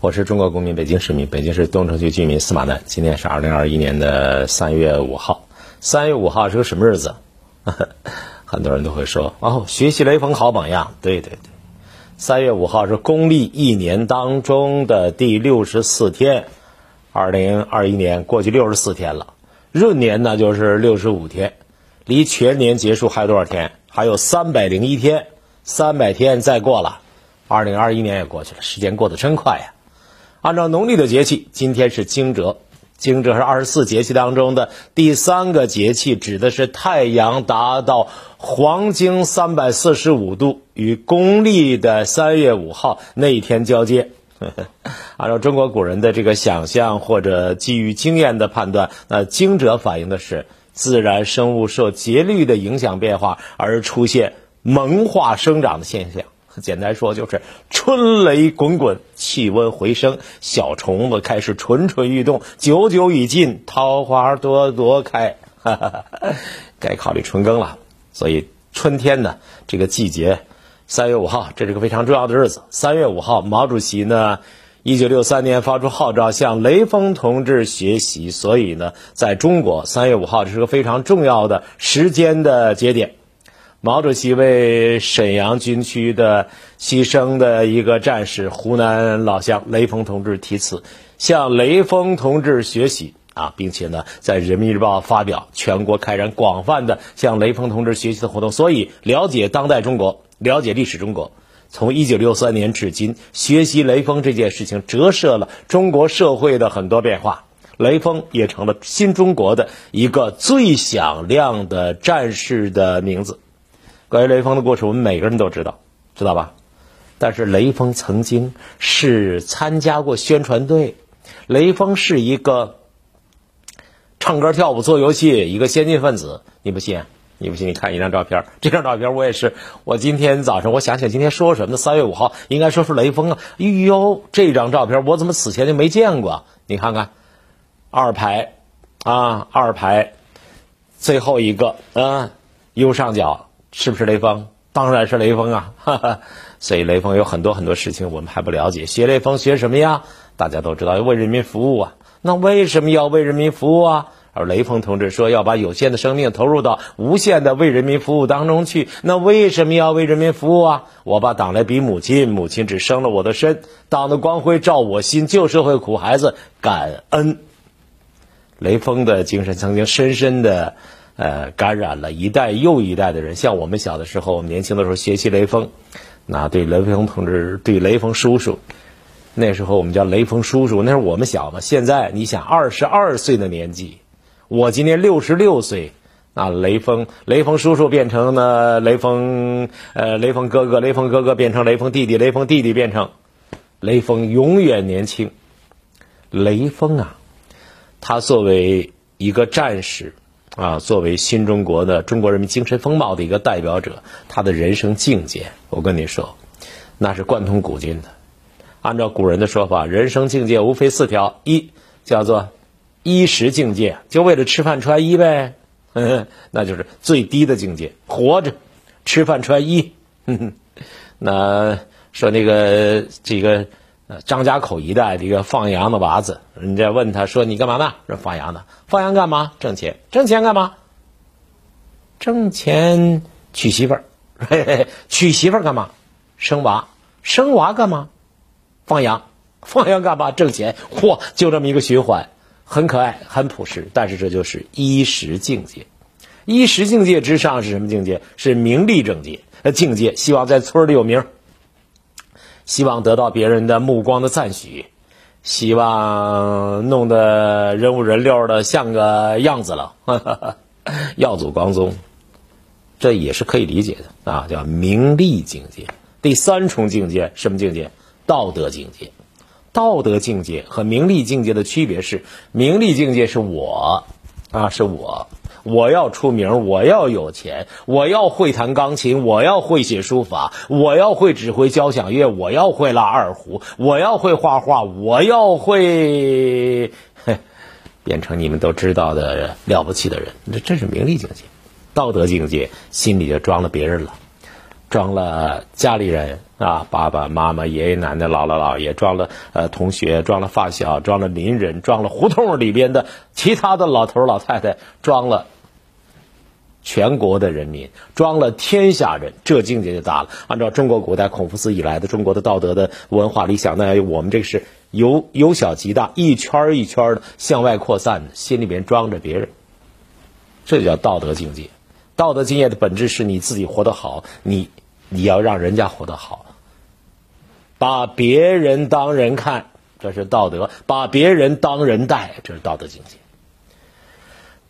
我是中国公民，北京市民，北京市东城区居民司马南。今天是二零二一年的三月五号。三月五号是个什么日子？很多人都会说哦，学习雷锋好榜样。对对对，三月五号是公历一年当中的第六十四天，二零二一年过去六十四天了，闰年呢就是六十五天，离全年结束还有多少天？还有三百零一天，三百天再过了，二零二一年也过去了，时间过得真快呀！按照农历的节气，今天是惊蛰，惊蛰是二十四节气当中的第三个节气，指的是太阳达到黄经三百四十五度，与公历的三月五号那一天交接。按照中国古人的这个想象或者基于经验的判断，那惊蛰反映的是。自然生物受节律的影响变化而出现萌化生长的现象。简单说就是春雷滚滚，气温回升，小虫子开始蠢蠢欲动，久久已尽，桃花朵朵开，哈哈该考虑春耕了。所以春天呢，这个季节，三月五号，这是个非常重要的日子。三月五号，毛主席呢？一九六三年发出号召，向雷锋同志学习。所以呢，在中国，三月五号这是个非常重要的时间的节点。毛主席为沈阳军区的牺牲的一个战士湖南老乡雷锋同志题词，向雷锋同志学习啊，并且呢，在人民日报发表，全国开展广泛的向雷锋同志学习的活动。所以，了解当代中国，了解历史中国。从一九六三年至今，学习雷锋这件事情折射了中国社会的很多变化，雷锋也成了新中国的一个最响亮的战士的名字。关于雷锋的故事，我们每个人都知道，知道吧？但是雷锋曾经是参加过宣传队，雷锋是一个唱歌跳舞做游戏一个先进分子，你不信？你不信？你看一张照片，这张照片我也是。我今天早上我想想今天说什么呢？三月五号应该说是雷锋啊！哎呦，这张照片我怎么此前就没见过？你看看，二排啊，二排最后一个啊，右上角是不是雷锋？当然是雷锋啊！哈哈。所以雷锋有很多很多事情我们还不了解。学雷锋学什么呀？大家都知道要为人民服务啊。那为什么要为人民服务啊？而雷锋同志说要把有限的生命投入到无限的为人民服务当中去，那为什么要为人民服务啊？我把党来比母亲，母亲只生了我的身，党的光辉照我心，旧社会苦孩子感恩。雷锋的精神曾经深深的，呃，感染了一代又一代的人。像我们小的时候，我们年轻的时候学习雷锋，那对雷锋同志，对雷锋叔叔。那时候我们叫雷锋叔叔，那时候我们小嘛。现在你想，二十二岁的年纪。我今年六十六岁，啊，雷锋，雷锋叔叔变成了雷锋，呃，雷锋哥哥，雷锋哥哥变成雷锋弟弟，雷锋弟弟变成雷锋，永远年轻。雷锋啊，他作为一个战士，啊，作为新中国的中国人民精神风貌的一个代表者，他的人生境界，我跟你说，那是贯通古今的。按照古人的说法，人生境界无非四条：一叫做。衣食境界，就为了吃饭穿衣呗，那就是最低的境界。活着，吃饭穿衣。那说那个这个张家口一带的一个放羊的娃子，人家问他说：“你干嘛呢？”说：“放羊的。”放羊干嘛？挣钱。挣钱干嘛？挣钱娶媳妇儿。娶媳妇儿干嘛？生娃。生娃干嘛？放羊。放羊干嘛？挣钱。嚯，就这么一个循环。很可爱，很朴实，但是这就是衣食境界。衣食境界之上是什么境界？是名利境界。境界希望在村里有名，希望得到别人的目光的赞许，希望弄得人五人六的像个样子了。耀祖光宗，这也是可以理解的啊，叫名利境界。第三重境界什么境界？道德境界。道德境界和名利境界的区别是，名利境界是我，啊，是我，我要出名，我要有钱，我要会弹钢琴，我要会写书法，我要会指挥交响乐，我要会拉二胡，我要会画画，我要会 变成你们都知道的了不起的人。这这是名利境界，道德境界心里就装了别人了。装了家里人啊，爸爸妈妈、爷爷奶奶、姥姥姥爷，装了呃同学，装了发小，装了邻人，装了胡同里边的其他的老头老太太，装了全国的人民，装了天下人，这境界就大了。按照中国古代孔夫子以来的中国的道德的文化理想，那我们这是由由小及大，一圈一圈的向外扩散，心里边装着别人，这就叫道德境界。道德境界的本质是你自己活得好，你你要让人家活得好，把别人当人看，这是道德；把别人当人待，这是道德境界。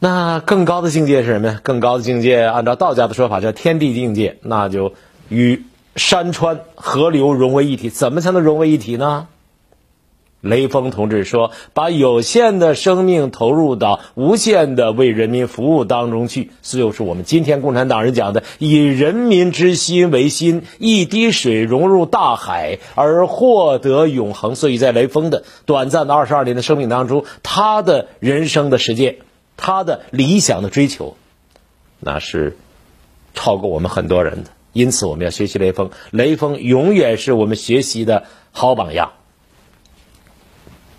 那更高的境界是什么呀？更高的境界，按照道家的说法叫天地境界，那就与山川河流融为一体。怎么才能融为一体呢？雷锋同志说：“把有限的生命投入到无限的为人民服务当中去，这就是我们今天共产党人讲的‘以人民之心为心，一滴水融入大海而获得永恒’。所以在雷锋的短暂的二十二年的生命当中，他的人生的世界，他的理想的追求，那是超过我们很多人的。因此，我们要学习雷锋，雷锋永远是我们学习的好榜样。”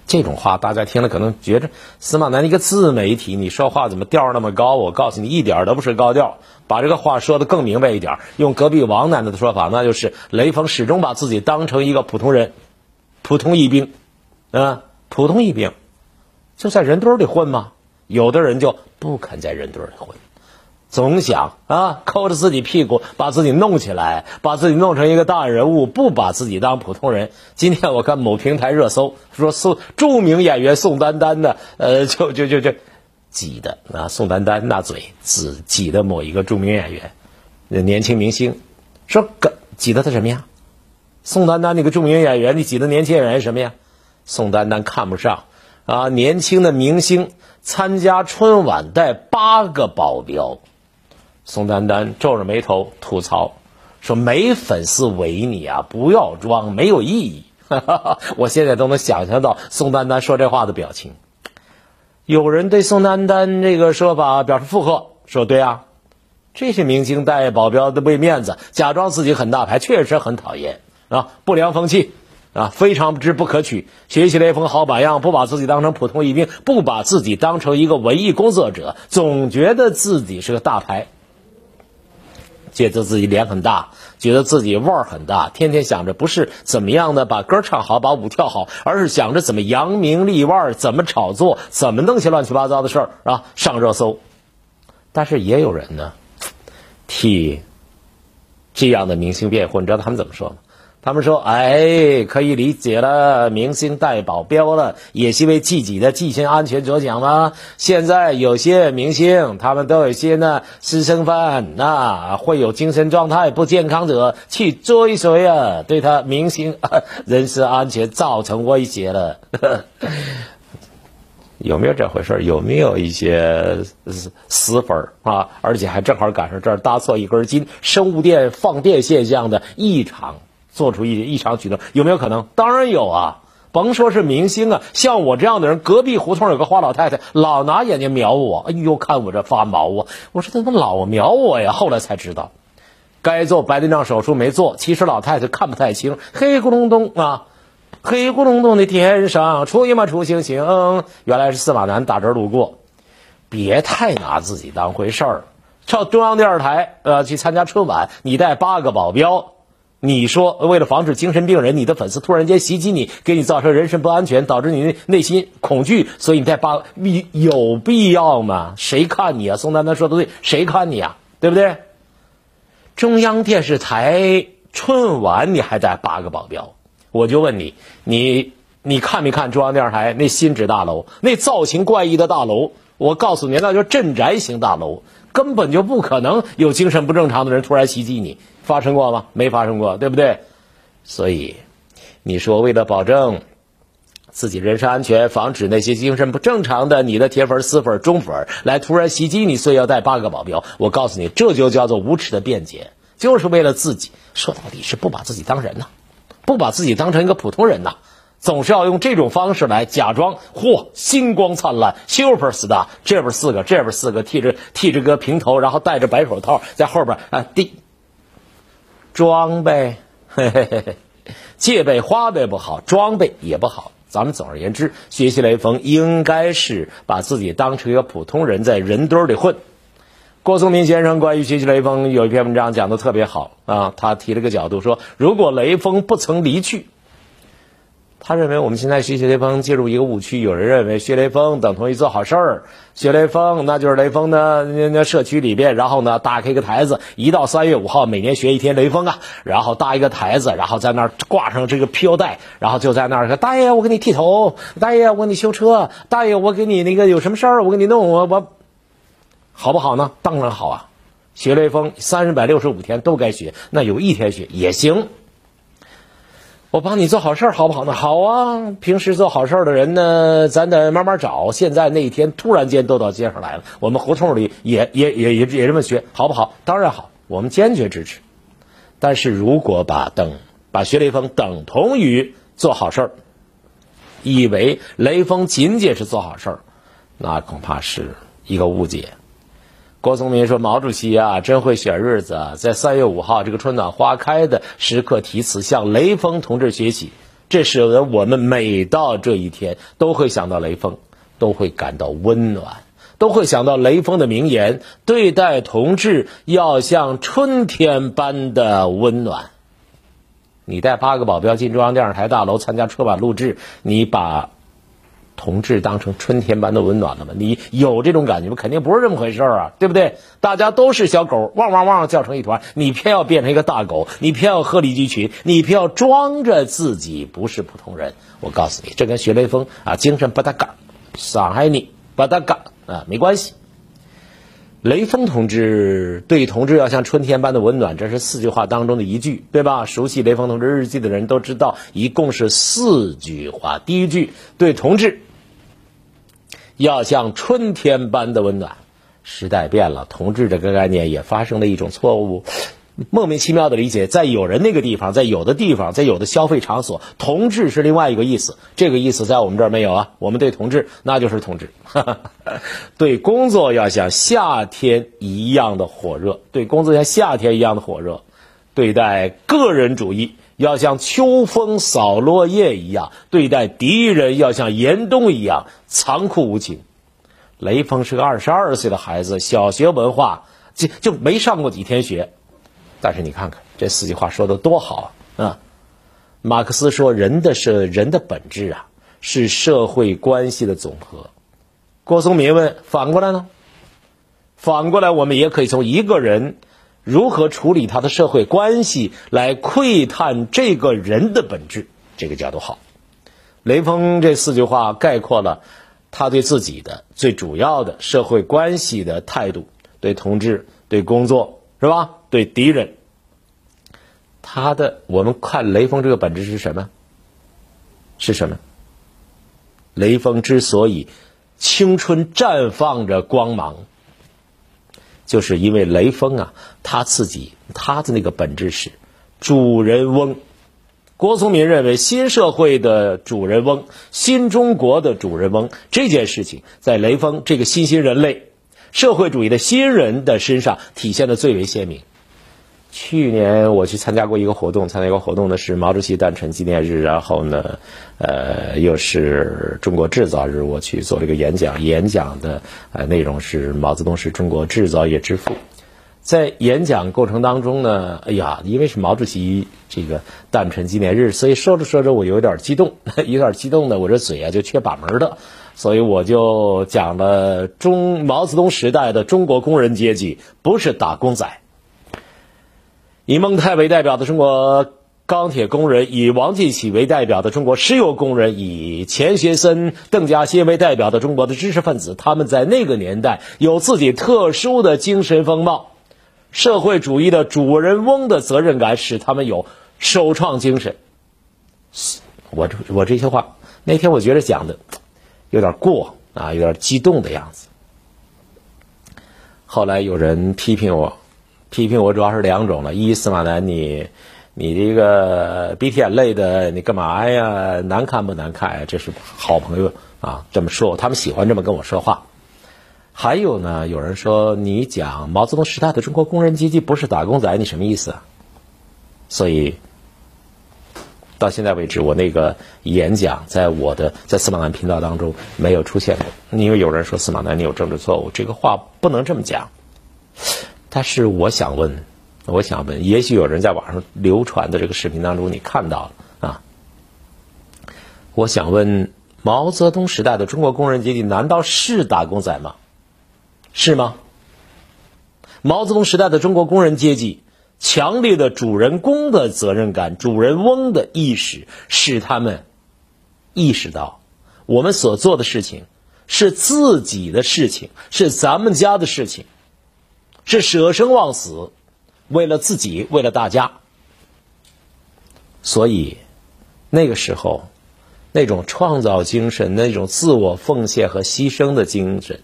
这种话大家听了可能觉着司马南一个自媒体，你说话怎么调那么高？我告诉你，一点都不是高调。把这个话说的更明白一点，用隔壁王奶奶的说法，那就是雷锋始终把自己当成一个普通人，普通一兵，啊，普通一兵，就在人堆里混嘛。有的人就不肯在人堆里混。总想啊，抠着自己屁股，把自己弄起来，把自己弄成一个大人物，不把自己当普通人。今天我看某平台热搜说宋著名演员宋丹丹的，呃，就就就就挤的啊，宋丹丹那嘴挤挤的某一个著名演员，年轻明星，说挤的他什么呀？宋丹丹那个著名演员，你挤的年轻演员什么呀？宋丹丹看不上啊，年轻的明星参加春晚带八个保镖。宋丹丹皱着眉头吐槽说：“没粉丝围你啊，不要装，没有意义。”我现在都能想象到宋丹丹说这话的表情。有人对宋丹丹这个说法表示附和，说：“对啊，这些明星带保镖的为面子，假装自己很大牌，确实很讨厌啊，不良风气啊，非常之不可取。学习雷锋好榜样，不把自己当成普通一兵，不把自己当成一个文艺工作者，总觉得自己是个大牌。”觉得自己脸很大，觉得自己腕儿很大，天天想着不是怎么样的把歌唱好，把舞跳好，而是想着怎么扬名立万，怎么炒作，怎么弄些乱七八糟的事儿啊，上热搜。但是也有人呢，替这样的明星辩护，你知道他们怎么说吗？他们说：“哎，可以理解了，明星带保镖了，也是为自己的自身安全着想吗？现在有些明星，他们都有些呢私生饭，那会有精神状态不健康者去追随啊，对他明星人身安全造成威胁了。有没有这回事？有没有一些死粉啊？而且还正好赶上这儿搭错一根筋，生物电放电现象的异常。”做出一异常举动有没有可能？当然有啊！甭说是明星啊，像我这样的人，隔壁胡同有个花老太太，老拿眼睛瞄我，哎呦，看我这发毛啊！我说怎么老瞄我呀？后来才知道，该做白内障手术没做。其实老太太看不太清，黑咕隆咚啊，黑咕隆咚的天上出一嘛出星星，原来是司马南打这路过。别太拿自己当回事儿，上中央电视台呃去参加春晚，你带八个保镖。你说为了防止精神病人，你的粉丝突然间袭击你，给你造成人身不安全，导致你内心恐惧，所以你再八你有必要吗？谁看你啊？宋丹丹说的对，谁看你啊？对不对？中央电视台春晚你还带八个保镖，我就问你，你你看没看中央电视台那新址大楼？那造型怪异的大楼，我告诉你，那叫镇宅型大楼。根本就不可能有精神不正常的人突然袭击你，发生过吗？没发生过，对不对？所以，你说为了保证自己人身安全，防止那些精神不正常的你的铁粉、死粉、忠粉来突然袭击你，所以要带八个保镖。我告诉你，这就叫做无耻的辩解，就是为了自己。说到底是不把自己当人呐，不把自己当成一个普通人呐。总是要用这种方式来假装，嚯，星光灿烂，super star，这边四个，这边四个，剃着剃着个平头，然后戴着白手套，在后边啊，滴，装呗，嘿嘿嘿嘿，戒备花呗不好，装备也不好。咱们总而言之，学习雷锋应该是把自己当成一个普通人，在人堆里混。郭松鸣先生关于学习雷锋有一篇文章讲的特别好啊，他提了个角度说，如果雷锋不曾离去。他认为我们现在学习雷锋进入一个误区，有人认为学雷锋等同于做好事儿，学雷锋那就是雷锋的那那社区里边，然后呢搭开一个台子，一到三月五号每年学一天雷锋啊，然后搭一个台子，然后在那儿挂上这个飘带，然后就在那儿说大爷我给你剃头，大爷我给你修车，大爷我给你那个有什么事儿我给你弄我我，好不好呢？当然好啊，学雷锋三百六十五天都该学，那有一天学也行。我帮你做好事儿，好不好呢？好啊！平时做好事儿的人呢，咱得慢慢找。现在那一天突然间都到街上来了，我们胡同里也也也也也这么学，好不好？当然好，我们坚决支持。但是如果把等把学雷锋等同于做好事儿，以为雷锋仅仅是做好事儿，那恐怕是一个误解。郭松鸣说：“毛主席啊，真会选日子，在三月五号这个春暖花开的时刻题词，向雷锋同志学习。这使得我们每到这一天都会想到雷锋，都会感到温暖，都会想到雷锋的名言：对待同志要像春天般的温暖。你带八个保镖进中央电视台大楼参加春晚录制，你把。”同志当成春天般的温暖了吗？你有这种感觉吗？肯定不是这么回事啊，对不对？大家都是小狗，汪汪汪叫成一团，你偏要变成一个大狗，你偏要鹤立鸡群，你偏要装着自己不是普通人。我告诉你，这跟学雷锋啊精神不搭嘎，伤害你不搭嘎啊，没关系。雷锋同志对同志要像春天般的温暖，这是四句话当中的一句，对吧？熟悉雷锋同志日记的人都知道，一共是四句话。第一句对同志。要像春天般的温暖，时代变了，同志这个概念也发生了一种错误，莫名其妙的理解，在有人那个地方，在有的地方，在有的消费场所，同志是另外一个意思，这个意思在我们这儿没有啊。我们对同志那就是同志，对工作要像夏天一样的火热，对工作像夏天一样的火热，对待个人主义。要像秋风扫落叶一样对待敌人，要像严冬一样残酷无情。雷锋是个二十二岁的孩子，小学文化就就没上过几天学，但是你看看这四句话说的多好啊！啊马克思说，人的是人的本质啊，是社会关系的总和。郭松明问，反过来呢？反过来，我们也可以从一个人。如何处理他的社会关系，来窥探这个人的本质？这个角度好。雷锋这四句话概括了他对自己的最主要的社会关系的态度：对同志、对工作，是吧？对敌人。他的我们看雷锋这个本质是什么？是什么？雷锋之所以青春绽放着光芒。就是因为雷锋啊，他自己他的那个本质是主人翁。郭松民认为，新社会的主人翁、新中国的主人翁这件事情，在雷锋这个新兴人类、社会主义的新人的身上体现的最为鲜明。去年我去参加过一个活动，参加一个活动呢是毛主席诞辰纪念日，然后呢，呃，又是中国制造日，我去做了一个演讲，演讲的呃内容是毛泽东是中国制造业之父。在演讲过程当中呢，哎呀，因为是毛主席这个诞辰纪念日，所以说着说着我有点激动，有点激动的，我这嘴啊就缺把门的，所以我就讲了中毛泽东时代的中国工人阶级不是打工仔。以孟泰为代表的中国钢铁工人，以王进喜为代表的中国石油工人，以钱学森、邓稼先为代表的中国的知识分子，他们在那个年代有自己特殊的精神风貌，社会主义的主人翁的责任感使他们有首创精神。我这我这些话那天我觉得讲的有点过啊，有点激动的样子。后来有人批评我。批评我主要是两种了，一司马南，你你这个鼻涕眼泪的，你干嘛呀？难看不难看呀？这是好朋友啊，这么说，他们喜欢这么跟我说话。还有呢，有人说你讲毛泽东时代的中国工人阶级不是打工仔，你什么意思啊？所以到现在为止，我那个演讲在我的在司马南频道当中没有出现过，因为有人说司马南你有政治错误，这个话不能这么讲。但是我想问，我想问，也许有人在网上流传的这个视频当中你看到了啊？我想问，毛泽东时代的中国工人阶级难道是打工仔吗？是吗？毛泽东时代的中国工人阶级，强烈的主人公的责任感、主人翁的意识，使他们意识到，我们所做的事情是自己的事情，是咱们家的事情，是舍生忘死，为了自己，为了大家。所以，那个时候，那种创造精神、那种自我奉献和牺牲的精神。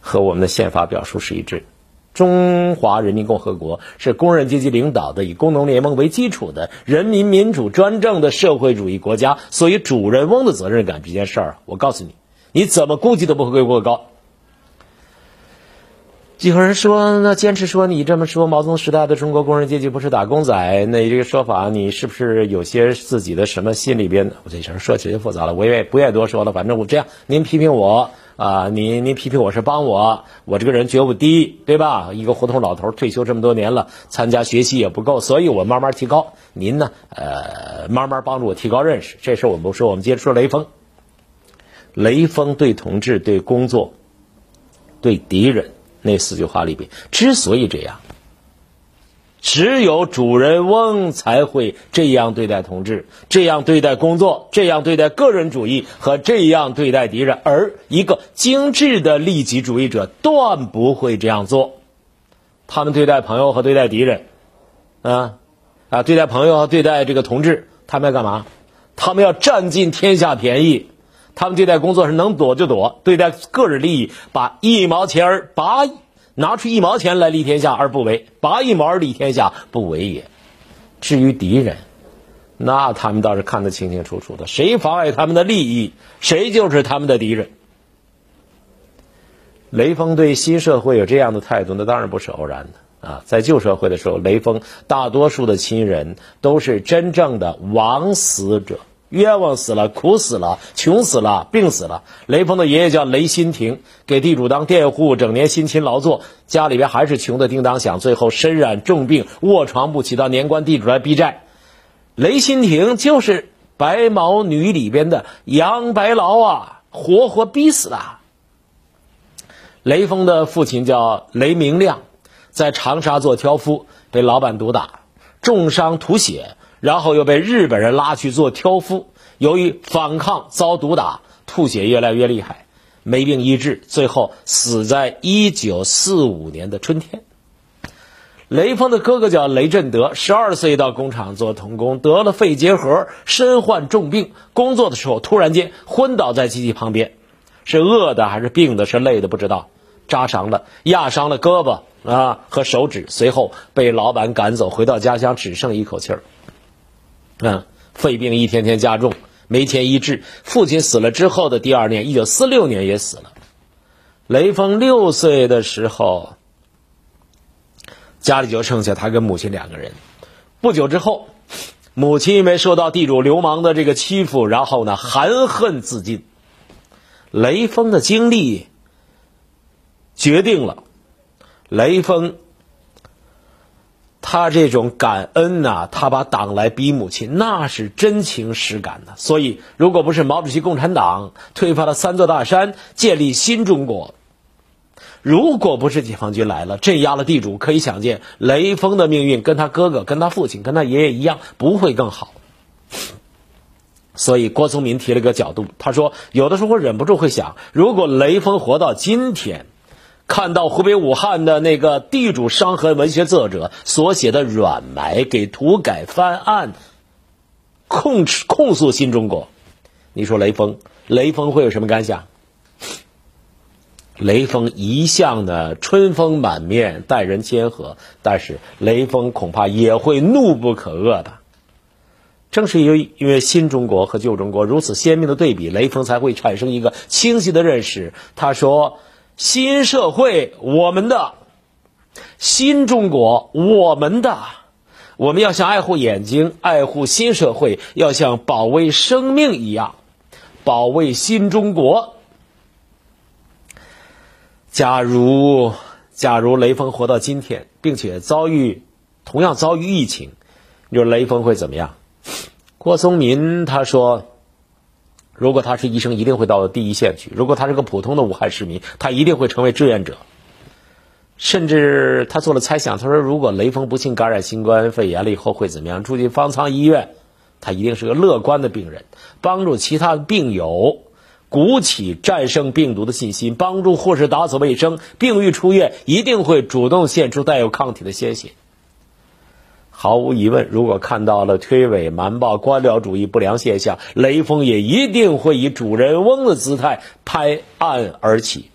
和我们的宪法表述是一致。中华人民共和国是工人阶级领导的、以工农联盟为基础的人民民主专政的社会主义国家，所以主人翁的责任感这件事儿，我告诉你，你怎么估计都不会过高。有人说，那坚持说你这么说，毛泽东时代的中国工人阶级不是打工仔，那这个说法，你是不是有些自己的什么心里边？我这事说起来复杂了，我也不愿意多说了。反正我这样，您批评我。啊，您您批评我是帮我，我这个人觉悟低，对吧？一个胡同老头退休这么多年了，参加学习也不够，所以我慢慢提高。您呢，呃，慢慢帮助我提高认识。这事我们不说，我们接着说雷锋。雷锋对同志、对工作、对敌人那四句话里边，之所以这样。只有主人翁才会这样对待同志，这样对待工作，这样对待个人主义和这样对待敌人，而一个精致的利己主义者断不会这样做。他们对待朋友和对待敌人，啊啊，对待朋友和对待这个同志，他们要干嘛？他们要占尽天下便宜。他们对待工作是能躲就躲，对待个人利益，把一毛钱儿拔。拿出一毛钱来立天下而不为，拔一毛而立天下不为也。至于敌人，那他们倒是看得清清楚楚的，谁妨碍他们的利益，谁就是他们的敌人。雷锋对新社会有这样的态度，那当然不是偶然的啊。在旧社会的时候，雷锋大多数的亲人都是真正的枉死者。冤枉死了，苦死了，穷死了，病死了。雷锋的爷爷叫雷新亭，给地主当佃户，整年辛勤劳作，家里边还是穷的叮当响。最后身染重病，卧床不起，到年关地主来逼债。雷新亭就是《白毛女》里边的杨白劳啊，活活逼死的。雷锋的父亲叫雷明亮，在长沙做挑夫，被老板毒打，重伤吐血。然后又被日本人拉去做挑夫，由于反抗遭毒打，吐血越来越厉害，没病医治，最后死在一九四五年的春天。雷锋的哥哥叫雷振德，十二岁到工厂做童工，得了肺结核，身患重病，工作的时候突然间昏倒在机器旁边，是饿的还是病的，是累的不知道，扎伤了，压伤了胳膊啊和手指，随后被老板赶走，回到家乡只剩一口气儿。嗯，肺病一天天加重，没钱医治。父亲死了之后的第二年，一九四六年也死了。雷锋六岁的时候，家里就剩下他跟母亲两个人。不久之后，母亲因为受到地主流氓的这个欺负，然后呢含恨自尽。雷锋的经历决定了雷锋。他这种感恩呐，他把党来逼母亲，那是真情实感的。所以，如果不是毛主席共产党推翻了三座大山，建立新中国，如果不是解放军来了，镇压了地主，可以想见雷锋的命运跟他哥哥、跟他父亲、跟他爷爷一样，不会更好。所以，郭松民提了个角度，他说：“有的时候我忍不住会想，如果雷锋活到今天。”看到湖北武汉的那个地主伤痕文学作者所写的软埋，给土改翻案，控控诉新中国，你说雷锋，雷锋会有什么感想？雷锋一向的春风满面，待人谦和，但是雷锋恐怕也会怒不可遏的。正是因为因为新中国和旧中国如此鲜明的对比，雷锋才会产生一个清晰的认识。他说。新社会，我们的新中国，我们的我们要像爱护眼睛、爱护新社会，要像保卫生命一样，保卫新中国。假如，假如雷锋活到今天，并且遭遇同样遭遇疫情，你说雷锋会怎么样？郭松民他说，如果他是医生，一定会到第一线去；如果他是个普通的武汉市民，他一定会成为志愿者。甚至他做了猜想，他说：“如果雷锋不幸感染新冠肺炎了以后会怎么样？住进方舱医院，他一定是个乐观的病人，帮助其他病友鼓起战胜病毒的信心，帮助护士打扫卫生。病愈出院，一定会主动献出带有抗体的鲜血。毫无疑问，如果看到了推诿瞒报、官僚主义不良现象，雷锋也一定会以主人翁的姿态拍案而起。”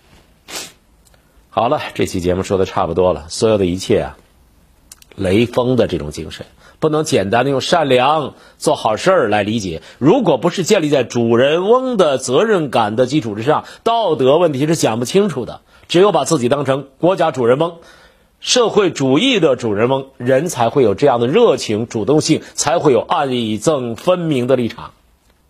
好了，这期节目说的差不多了。所有的一切啊，雷锋的这种精神不能简单的用善良做好事儿来理解。如果不是建立在主人翁的责任感的基础之上，道德问题是讲不清楚的。只有把自己当成国家主人翁、社会主义的主人翁，人才会有这样的热情、主动性，才会有爱憎分明的立场。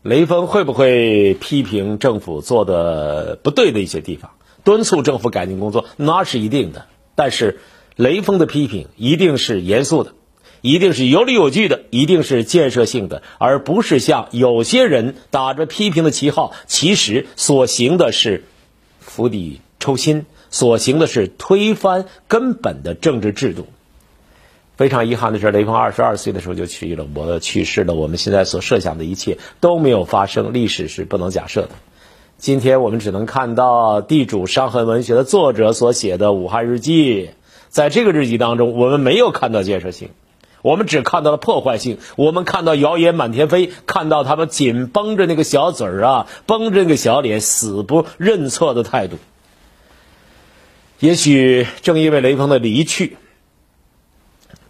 雷锋会不会批评政府做的不对的一些地方？敦促政府改进工作，那是一定的。但是，雷锋的批评一定是严肃的，一定是有理有据的，一定是建设性的，而不是像有些人打着批评的旗号，其实所行的是釜底抽薪，所行的是推翻根本的政治制度。非常遗憾的是，雷锋二十二岁的时候就去了，我去世了。我们现在所设想的一切都没有发生，历史是不能假设的。今天我们只能看到地主伤痕文学的作者所写的武汉日记，在这个日记当中，我们没有看到建设性，我们只看到了破坏性。我们看到谣言满天飞，看到他们紧绷着那个小嘴儿啊，绷着那个小脸，死不认错的态度。也许正因为雷锋的离去，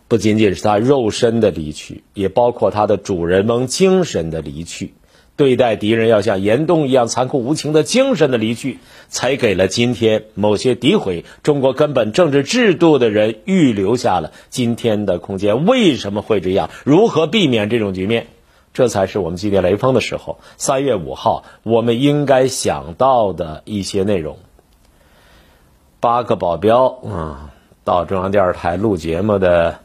不仅仅是他肉身的离去，也包括他的主人翁精神的离去。对待敌人要像严冬一样残酷无情的精神的离去，才给了今天某些诋毁中国根本政治制度的人预留下了今天的空间。为什么会这样？如何避免这种局面？这才是我们纪念雷锋的时候。三月五号，我们应该想到的一些内容。八个保镖啊，到中央电视台录节目的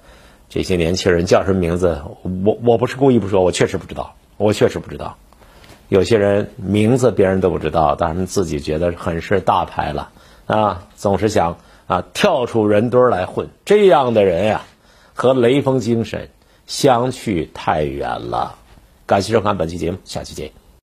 这些年轻人叫什么名字？我我不是故意不说，我确实不知道，我确实不知道。有些人名字别人都不知道，但是自己觉得很是大牌了啊，总是想啊跳出人堆来混。这样的人呀，和雷锋精神相去太远了。感谢收看本期节目，下期见。